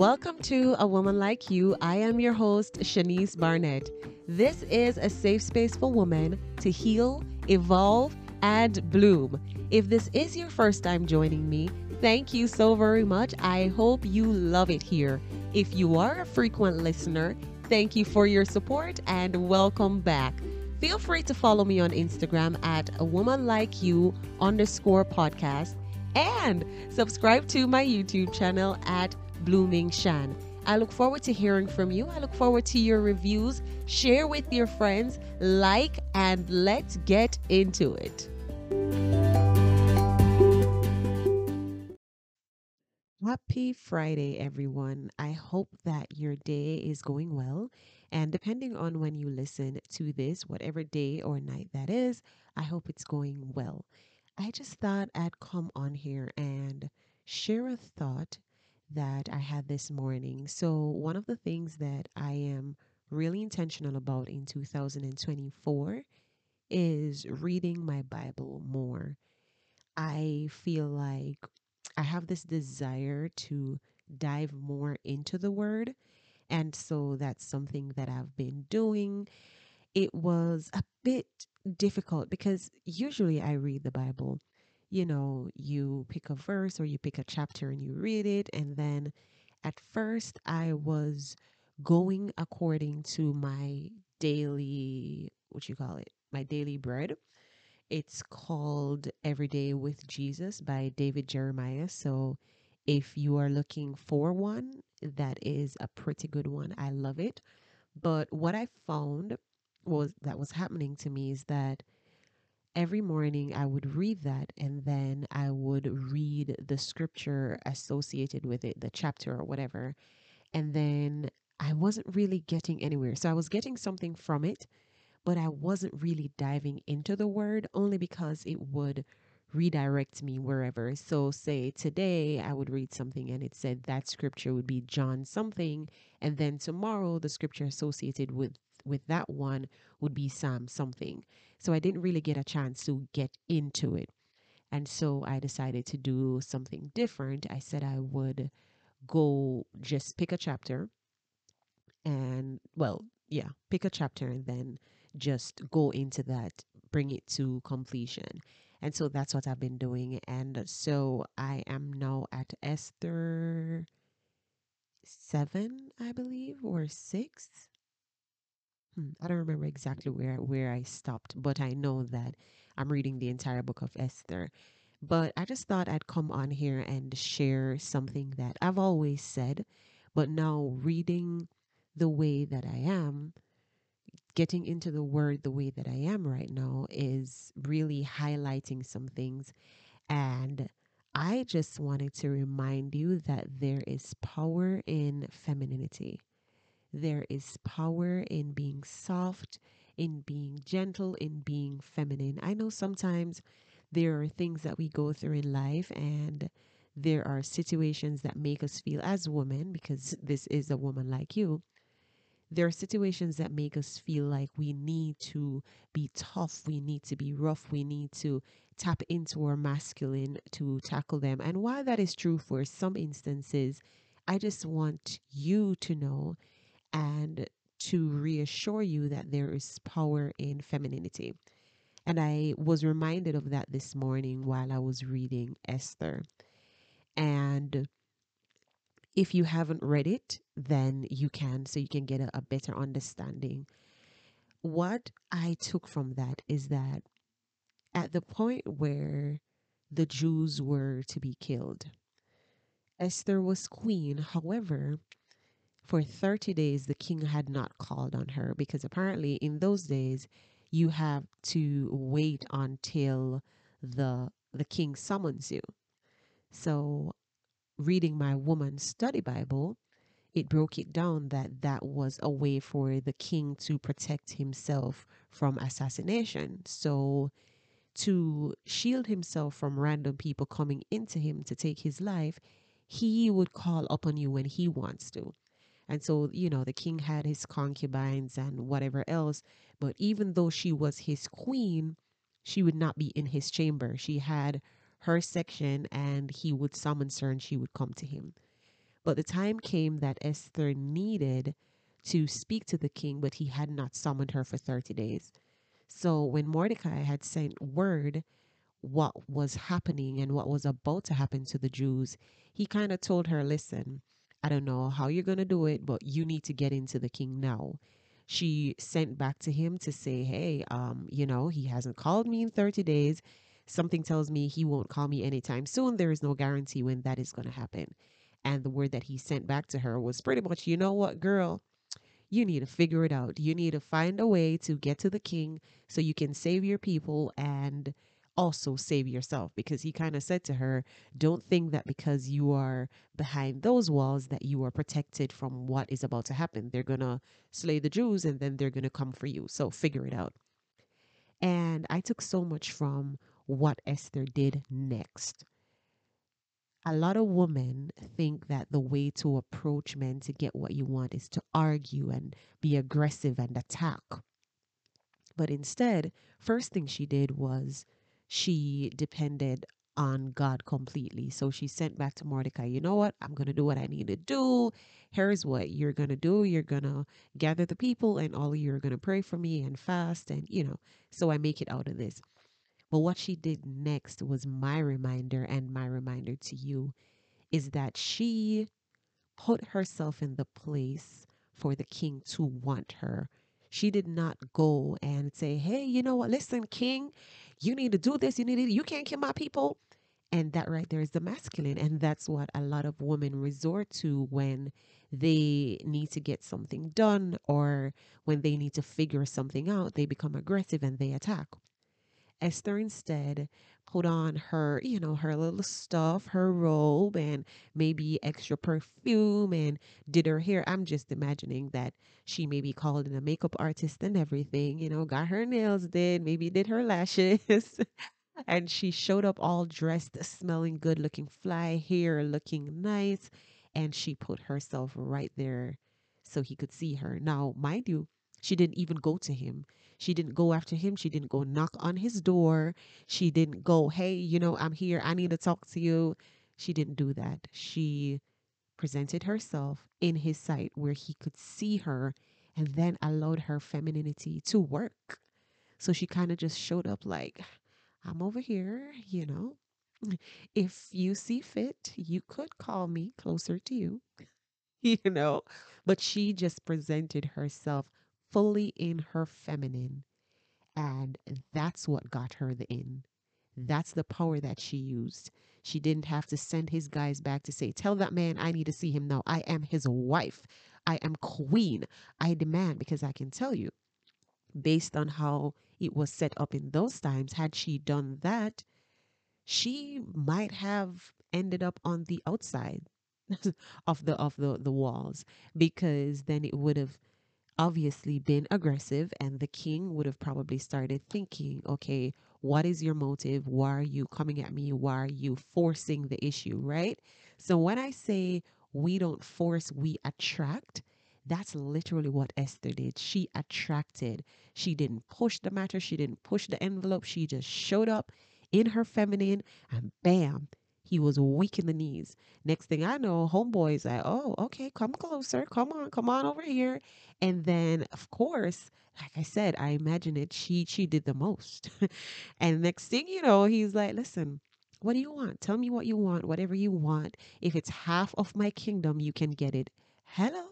Welcome to A Woman Like You. I am your host, Shanice Barnett. This is a safe space for women to heal, evolve, and bloom. If this is your first time joining me, thank you so very much. I hope you love it here. If you are a frequent listener, thank you for your support and welcome back. Feel free to follow me on Instagram at a woman like you underscore podcast and subscribe to my YouTube channel at Blooming Shan. I look forward to hearing from you. I look forward to your reviews. Share with your friends, like, and let's get into it. Happy Friday, everyone. I hope that your day is going well. And depending on when you listen to this, whatever day or night that is, I hope it's going well. I just thought I'd come on here and share a thought that I had this morning. So, one of the things that I am really intentional about in 2024 is reading my Bible more. I feel like I have this desire to dive more into the Word. And so that's something that I've been doing. It was a bit difficult because usually I read the Bible you know, you pick a verse or you pick a chapter and you read it. And then at first, I was going according to my daily, what you call it, my daily bread. It's called Every Day with Jesus by David Jeremiah. So if you are looking for one, that is a pretty good one. I love it. But what I found was that was happening to me is that every morning I would read that and then I would read the scripture associated with it, the chapter or whatever. And then I wasn't really getting anywhere. So I was getting something from it, but I wasn't really diving into the word only because it would redirect me wherever. So, say today I would read something and it said that scripture would be John something, and then tomorrow the scripture associated with with that one would be Psalm something. So I didn't really get a chance to get into it. And so I decided to do something different. I said I would go just pick a chapter and, well, yeah, pick a chapter and then just go into that, bring it to completion. And so that's what I've been doing. And so I am now at Esther 7, I believe, or 6. Hmm, I don't remember exactly where where I stopped, but I know that I'm reading the entire book of Esther. But I just thought I'd come on here and share something that I've always said, but now reading the way that I am, getting into the word the way that I am right now is really highlighting some things. And I just wanted to remind you that there is power in femininity. There is power in being soft, in being gentle, in being feminine. I know sometimes there are things that we go through in life and there are situations that make us feel as women because this is a woman like you there are situations that make us feel like we need to be tough, we need to be rough, we need to tap into our masculine to tackle them. And while that is true for some instances, I just want you to know and to reassure you that there is power in femininity. And I was reminded of that this morning while I was reading Esther. And if you haven't read it, then you can, so you can get a, a better understanding. What I took from that is that at the point where the Jews were to be killed, Esther was queen. However, for 30 days the king had not called on her because apparently in those days you have to wait until the the king summons you so reading my woman's study bible it broke it down that that was a way for the king to protect himself from assassination so to shield himself from random people coming into him to take his life he would call upon you when he wants to and so, you know, the king had his concubines and whatever else. But even though she was his queen, she would not be in his chamber. She had her section and he would summon her and she would come to him. But the time came that Esther needed to speak to the king, but he had not summoned her for 30 days. So when Mordecai had sent word what was happening and what was about to happen to the Jews, he kind of told her, Listen, I don't know how you're going to do it, but you need to get into the king now. She sent back to him to say, Hey, um, you know, he hasn't called me in 30 days. Something tells me he won't call me anytime soon. There is no guarantee when that is going to happen. And the word that he sent back to her was pretty much, You know what, girl? you need to figure it out. You need to find a way to get to the king so you can save your people and also save yourself because he kind of said to her, Don't think that because you are behind those walls that you are protected from what is about to happen. They're going to slay the Jews and then they're going to come for you. So figure it out. And I took so much from what Esther did next a lot of women think that the way to approach men to get what you want is to argue and be aggressive and attack. But instead, first thing she did was she depended on God completely. So she sent back to Mordecai, you know what? I'm going to do what I need to do. Here's what you're going to do. You're going to gather the people, and all of you are going to pray for me and fast. And, you know, so I make it out of this. But what she did next was my reminder and my reminder to you is that she put herself in the place for the king to want her. She did not go and say, "Hey, you know what? Listen, king, you need to do this. You need to, you can't kill my people." And that right there is the masculine, and that's what a lot of women resort to when they need to get something done or when they need to figure something out. They become aggressive and they attack. Esther instead put on her, you know, her little stuff, her robe, and maybe extra perfume and did her hair. I'm just imagining that she maybe called in a makeup artist and everything, you know, got her nails did, maybe did her lashes. and she showed up all dressed, smelling good, looking fly, hair looking nice. And she put herself right there so he could see her. Now, mind you, she didn't even go to him. She didn't go after him. She didn't go knock on his door. She didn't go, hey, you know, I'm here. I need to talk to you. She didn't do that. She presented herself in his sight where he could see her and then allowed her femininity to work. So she kind of just showed up like, I'm over here, you know. If you see fit, you could call me closer to you, you know. But she just presented herself fully in her feminine. And that's what got her the in. That's the power that she used. She didn't have to send his guys back to say, Tell that man I need to see him now. I am his wife. I am queen. I demand because I can tell you, based on how it was set up in those times, had she done that, she might have ended up on the outside of the of the, the walls because then it would have obviously been aggressive, and the king would have probably started thinking, okay, what is your motive? Why are you coming at me? Why are you forcing the issue, right? So when I say we don't force, we attract, that's literally what Esther did. She attracted. She didn't push the matter, she didn't push the envelope. She just showed up in her feminine and bam, he was weak in the knees. Next thing I know, homeboy's like, oh, okay, come closer. Come on, come on over here. And then, of course, like I said, I imagine it, she she did the most. and next thing you know, he's like, listen, what do you want? Tell me what you want, whatever you want. If it's half of my kingdom, you can get it. Hello?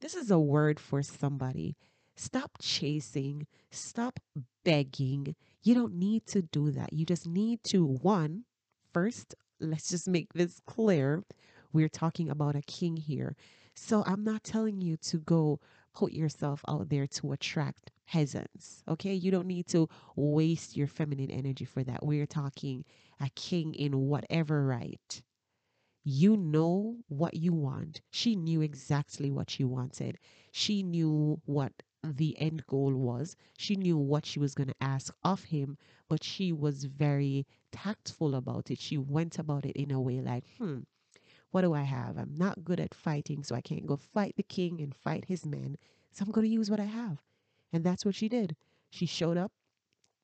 This is a word for somebody. Stop chasing, stop begging. You don't need to do that. You just need to, one, First, let's just make this clear. We're talking about a king here. So I'm not telling you to go put yourself out there to attract peasants. Okay. You don't need to waste your feminine energy for that. We're talking a king in whatever right. You know what you want. She knew exactly what she wanted. She knew what the end goal was. She knew what she was going to ask of him, but she was very tactful about it. She went about it in a way like, hmm, what do I have? I'm not good at fighting, so I can't go fight the king and fight his men. So I'm going to use what I have. And that's what she did. She showed up,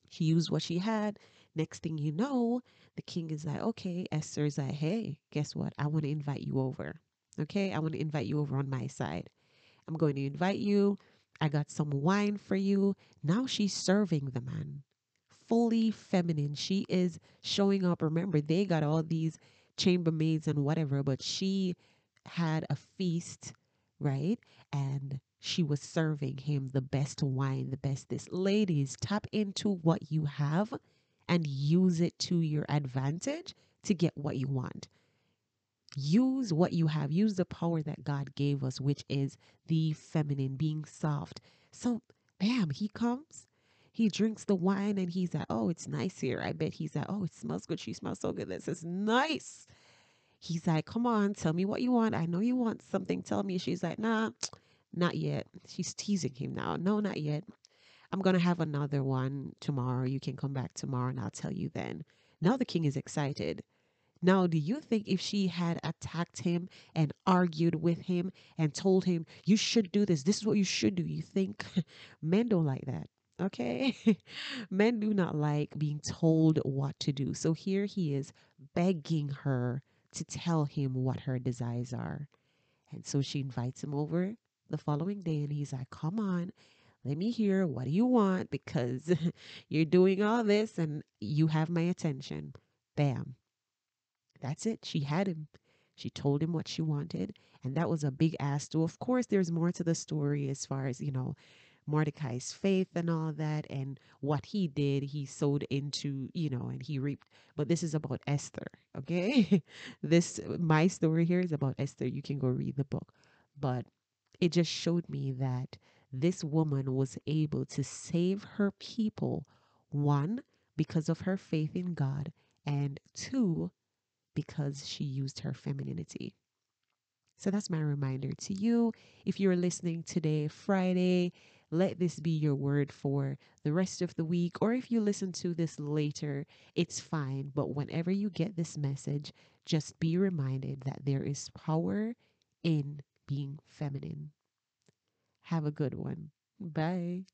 she used what she had. Next thing you know, the king is like, okay, Esther's like, hey, guess what? I want to invite you over. Okay, I want to invite you over on my side. I'm going to invite you. I got some wine for you. Now she's serving the man. Fully feminine. She is showing up. Remember, they got all these chambermaids and whatever, but she had a feast, right? And she was serving him the best wine, the best this. Ladies, tap into what you have and use it to your advantage to get what you want. Use what you have. Use the power that God gave us, which is the feminine, being soft. So, bam, he comes. He drinks the wine and he's like, oh, it's nice here. I bet he's like, oh, it smells good. She smells so good. This is nice. He's like, come on, tell me what you want. I know you want something. Tell me. She's like, nah, not yet. She's teasing him now. No, not yet. I'm to have another one tomorrow. You can come back tomorrow and I'll tell you then. Now the king is excited. Now, do you think if she had attacked him and argued with him and told him, you should do this, this is what you should do, you think men don't like that? Okay. men do not like being told what to do. So here he is begging her to tell him what her desires are. And so she invites him over the following day and he's like, come on. Let me hear what do you want because you're doing all this and you have my attention. Bam that's it. She had him. She told him what she wanted, and that was a big ask. So, of course, there's more to the story as far as, you know, Mordecai's faith and all that, and what he did, he sowed into, you know, and he reaped. But this is about Esther, okay? this, my story here is about Esther. You can go read the book. But it just showed me that this woman was able to save her people, one, because of her faith in God, and two, because she used her femininity. So that's my reminder to you. If you're listening today, Friday, let this be your word for the rest of the week. Or if you listen to this later, it's fine. But whenever you get this message, just be reminded that there is power in being feminine. Have a good one. Bye.